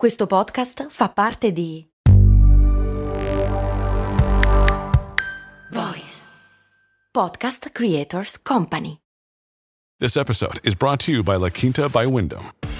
Questo podcast fa parte di Voice Podcast Creators Company. This episode is brought to you by La Quinta by Wyndham.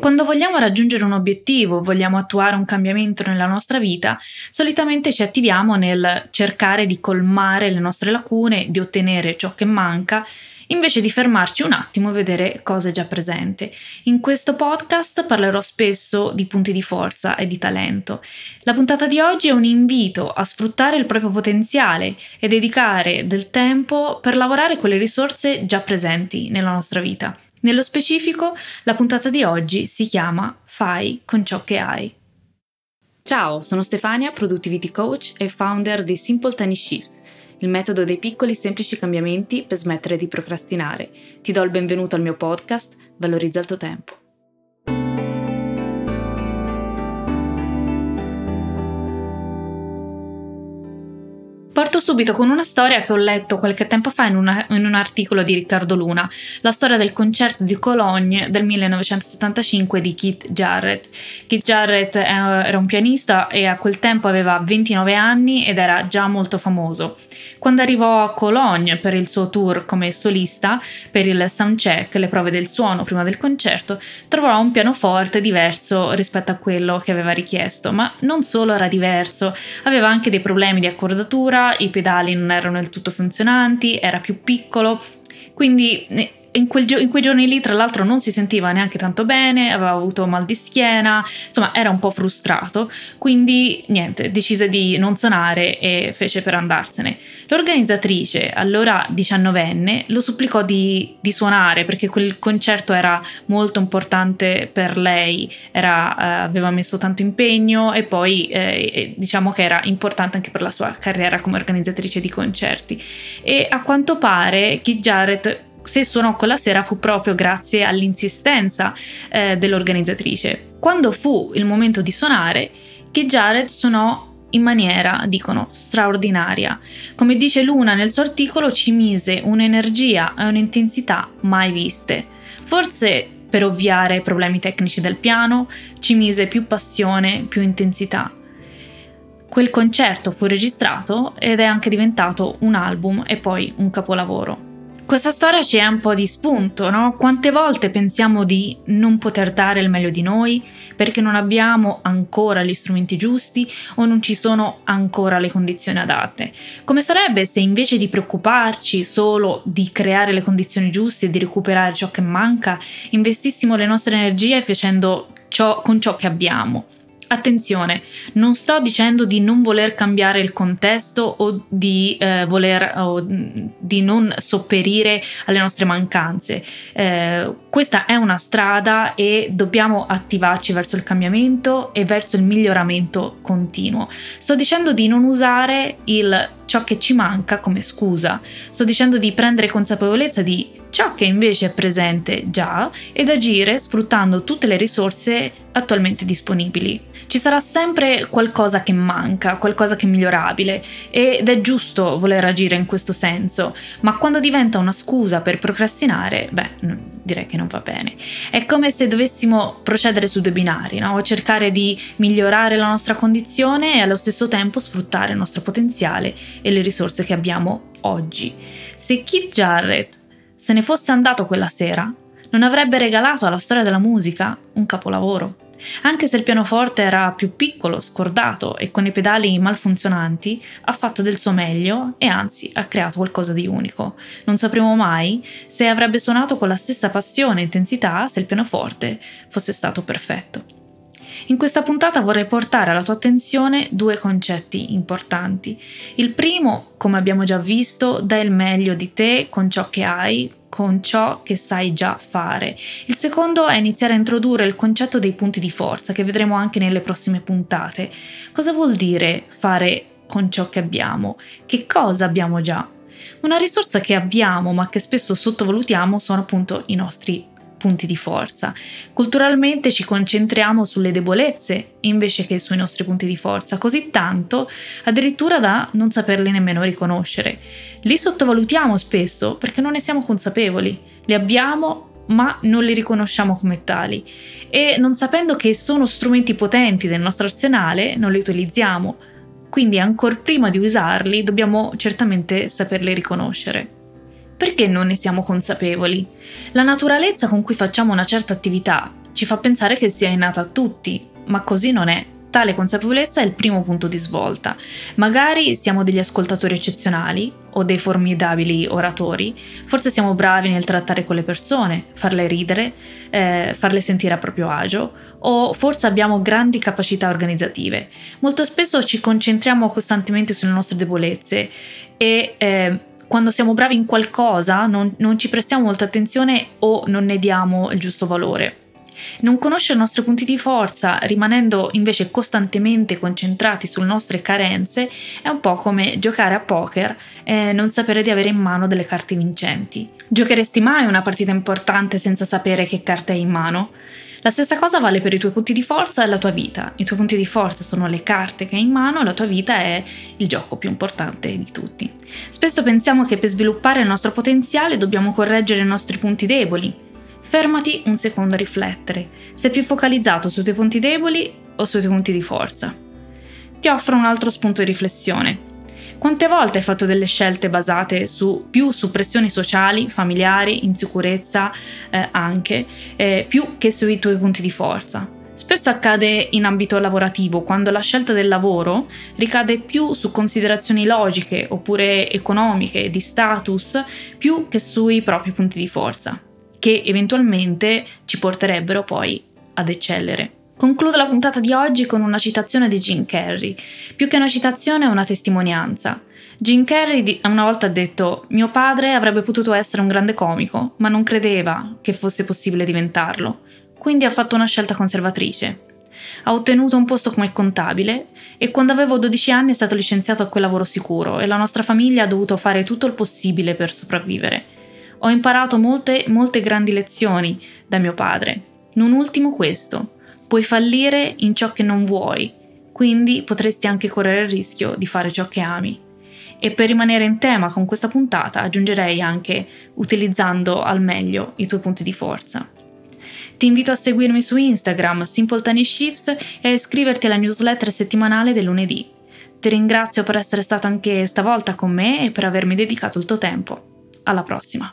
Quando vogliamo raggiungere un obiettivo, vogliamo attuare un cambiamento nella nostra vita, solitamente ci attiviamo nel cercare di colmare le nostre lacune, di ottenere ciò che manca, invece di fermarci un attimo e vedere cosa è già presente. In questo podcast parlerò spesso di punti di forza e di talento. La puntata di oggi è un invito a sfruttare il proprio potenziale e dedicare del tempo per lavorare con le risorse già presenti nella nostra vita. Nello specifico, la puntata di oggi si chiama Fai con ciò che hai. Ciao, sono Stefania, Productivity Coach e founder di Simple Tiny Shifts, il metodo dei piccoli semplici cambiamenti per smettere di procrastinare. Ti do il benvenuto al mio podcast, Valorizza il tuo tempo. Parto subito con una storia che ho letto qualche tempo fa in, una, in, un articolo di Riccardo Luna, la storia del concerto di Cologne del 1975 di Keith Jarrett. Keith Jarrett era un pianista e a quel tempo aveva 29 anni ed era già molto famoso. Quando arrivò a Cologne per il suo tour come solista, per il soundcheck, le prove del suono prima del concerto, trovò un pianoforte diverso rispetto a quello che aveva richiesto, ma non solo era diverso, aveva anche dei problemi di accordatura i pedali non erano del tutto funzionanti, era più piccolo, quindi in, quel, in, quei giorni lì, tra l'altro, non si sentiva neanche tanto bene, aveva avuto mal di schiena, insomma, era un po' frustrato. Quindi, niente, decise di non suonare e fece per andarsene. L'organizzatrice, allora diciannovenne, lo supplicò di, di suonare perché quel concerto era molto importante per lei, era, eh, aveva messo tanto impegno e poi eh, diciamo che era importante anche per la sua carriera come organizzatrice di concerti. E a quanto pare Keith Jarrett se suonò quella sera fu proprio grazie all'insistenza eh, dell'organizzatrice. Quando fu il momento di suonare, che Jared suonò in maniera, dicono, straordinaria. Come dice Luna nel suo articolo, ci mise un'energia e un'intensità mai viste. Forse per ovviare ai problemi tecnici del piano, ci mise più passione, più intensità. Quel concerto fu registrato ed è anche diventato un album e poi un capolavoro. Questa storia ci è un po' di spunto, no? Quante volte pensiamo di non poter dare il meglio di noi perché non abbiamo ancora gli strumenti giusti o non ci sono ancora le condizioni adatte? Come sarebbe se invece di preoccuparci solo di creare le condizioni giuste e di recuperare ciò che manca, investissimo le nostre energie facendo ciò con ciò che abbiamo? Attenzione, non sto dicendo di non voler cambiare il contesto o di, eh, voler, o di non sopperire alle nostre mancanze. Eh, questa è una strada e dobbiamo attivarci verso il cambiamento e verso il miglioramento continuo. Sto dicendo di non usare il ciò che ci manca come scusa. Sto dicendo di prendere consapevolezza di ciò che invece è presente già ed agire sfruttando tutte le risorse attualmente disponibili. Ci sarà sempre qualcosa che manca, qualcosa che è migliorabile ed è giusto voler agire in questo senso, ma quando diventa una scusa per procrastinare, beh, direi che non va bene. È come se dovessimo procedere su due binari, no? cercare di migliorare la nostra condizione e allo stesso tempo sfruttare il nostro potenziale e le risorse che abbiamo oggi. Se Keith Jarrett se ne fosse andato quella sera, non avrebbe regalato alla storia della musica un capolavoro. Anche se il pianoforte era più piccolo, scordato e con i pedali malfunzionanti, ha fatto del suo meglio e anzi ha creato qualcosa di unico. Non sapremo mai se avrebbe suonato con la stessa passione e intensità se il pianoforte fosse stato perfetto. In questa puntata vorrei portare alla tua attenzione due concetti importanti. Il primo, come abbiamo già visto, dà il meglio di te con ciò che hai, con ciò che sai già fare. Il secondo è iniziare a introdurre il concetto dei punti di forza, che vedremo anche nelle prossime puntate. Cosa vuol dire fare con ciò che abbiamo? Che cosa abbiamo già? Una risorsa che abbiamo ma che spesso sottovalutiamo sono appunto i nostri punti di forza. Culturalmente ci concentriamo sulle debolezze invece che sui nostri punti di forza, così tanto addirittura da non saperli nemmeno riconoscere. Li sottovalutiamo spesso perché non ne siamo consapevoli, li abbiamo ma non li riconosciamo come tali e non sapendo che sono strumenti potenti del nostro arsenale non li utilizziamo. Quindi ancora prima di usarli dobbiamo certamente saperli riconoscere. Perché non ne siamo consapevoli? La naturalezza con cui facciamo una certa attività ci fa pensare che sia innata a tutti, ma così non è. Tale consapevolezza è il primo punto di svolta. Magari siamo degli ascoltatori eccezionali o dei formidabili oratori, forse siamo bravi nel trattare con le persone, farle ridere, eh, farle sentire a proprio agio, o forse abbiamo grandi capacità organizzative. Molto spesso ci concentriamo costantemente sulle nostre debolezze e eh, quando siamo bravi in qualcosa non, non ci prestiamo molta attenzione o non ne diamo il giusto valore. Non conoscere i nostri punti di forza, rimanendo invece costantemente concentrati sulle nostre carenze, è un po' come giocare a poker e non sapere di avere in mano delle carte vincenti. Giocheresti mai una partita importante senza sapere che carte hai in mano? La stessa cosa vale per i tuoi punti di forza e la tua vita. I tuoi punti di forza sono le carte che hai in mano, la tua vita è il gioco più importante di tutti. Spesso pensiamo che per sviluppare il nostro potenziale dobbiamo correggere i nostri punti deboli. Fermati un secondo a riflettere. Sei più focalizzato sui tuoi punti deboli o sui tuoi punti di forza? Ti offro un altro spunto di riflessione. Quante volte hai fatto delle scelte basate su, più su pressioni sociali, familiari, insicurezza eh, anche, eh, più che sui tuoi punti di forza? Spesso accade in ambito lavorativo, quando la scelta del lavoro ricade più su considerazioni logiche oppure economiche, di status, più che sui propri punti di forza, che eventualmente ci porterebbero poi ad eccellere. Concludo la puntata di oggi con una citazione di Jim Carrey. Più che una citazione è una testimonianza. Jim Carrey una volta ha detto: Mio padre avrebbe potuto essere un grande comico, ma non credeva che fosse possibile diventarlo. Quindi ha fatto una scelta conservatrice. Ha ottenuto un posto come contabile e quando avevo 12 anni è stato licenziato a quel lavoro sicuro e la nostra famiglia ha dovuto fare tutto il possibile per sopravvivere. Ho imparato molte, molte grandi lezioni da mio padre. Non ultimo questo puoi fallire in ciò che non vuoi, quindi potresti anche correre il rischio di fare ciò che ami. E per rimanere in tema con questa puntata aggiungerei anche utilizzando al meglio i tuoi punti di forza. Ti invito a seguirmi su Instagram, Simple Tiny Shifts, e a iscriverti alla newsletter settimanale del lunedì. Ti ringrazio per essere stato anche stavolta con me e per avermi dedicato il tuo tempo. Alla prossima!